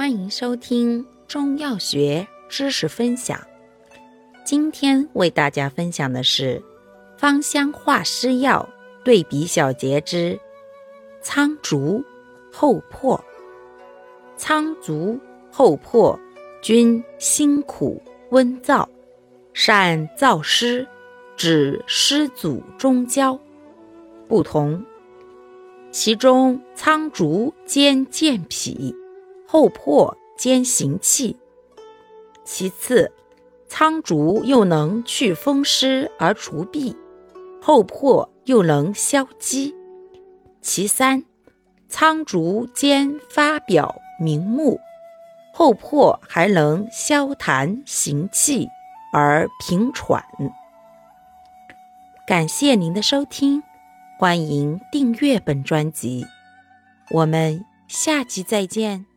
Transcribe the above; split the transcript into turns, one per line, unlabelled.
欢迎收听中药学知识分享。今天为大家分享的是芳香化湿药对比小结之苍竹、厚朴。苍竹、厚朴均辛苦温燥，善燥湿，止湿阻中焦。不同，其中苍竹兼健脾。厚破兼行气，其次，苍竹又能祛风湿而除痹，厚破又能消积。其三，苍竹兼发表明目，厚破还能消痰行气而平喘。感谢您的收听，欢迎订阅本专辑，我们下集再见。